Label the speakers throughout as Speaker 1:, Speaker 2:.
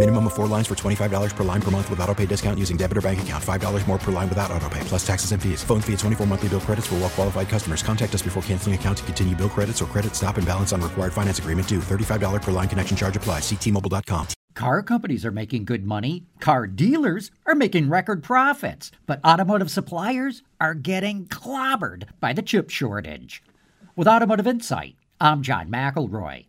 Speaker 1: Minimum of four lines for $25 per line per month with auto pay discount using debit or bank account. $5 more per line without auto pay, plus taxes and fees. Phone fee at 24 monthly bill credits for well qualified customers. Contact us before canceling account to continue bill credits or credit stop and balance on required finance agreement due. $35 per line connection charge applies. Ctmobile.com.
Speaker 2: Car companies are making good money. Car dealers are making record profits. But automotive suppliers are getting clobbered by the chip shortage. With Automotive Insight, I'm John McElroy.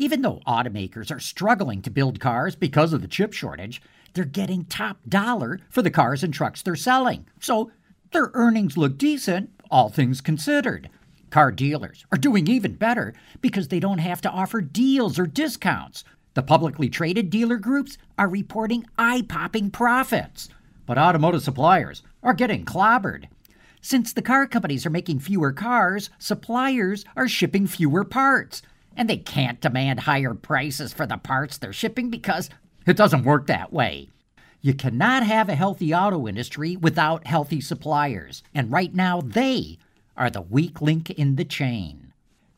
Speaker 2: Even though automakers are struggling to build cars because of the chip shortage, they're getting top dollar for the cars and trucks they're selling. So their earnings look decent, all things considered. Car dealers are doing even better because they don't have to offer deals or discounts. The publicly traded dealer groups are reporting eye popping profits. But automotive suppliers are getting clobbered. Since the car companies are making fewer cars, suppliers are shipping fewer parts and they can't demand higher prices for the parts they're shipping because it doesn't work that way. You cannot have a healthy auto industry without healthy suppliers, and right now they are the weak link in the chain.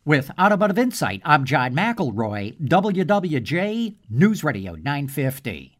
Speaker 2: With Automotive Insight, I'm John McElroy, WWJ News Radio 950.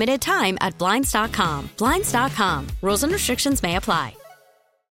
Speaker 3: limited time at Blinds.com. Blinds.com. Rules and restrictions may apply.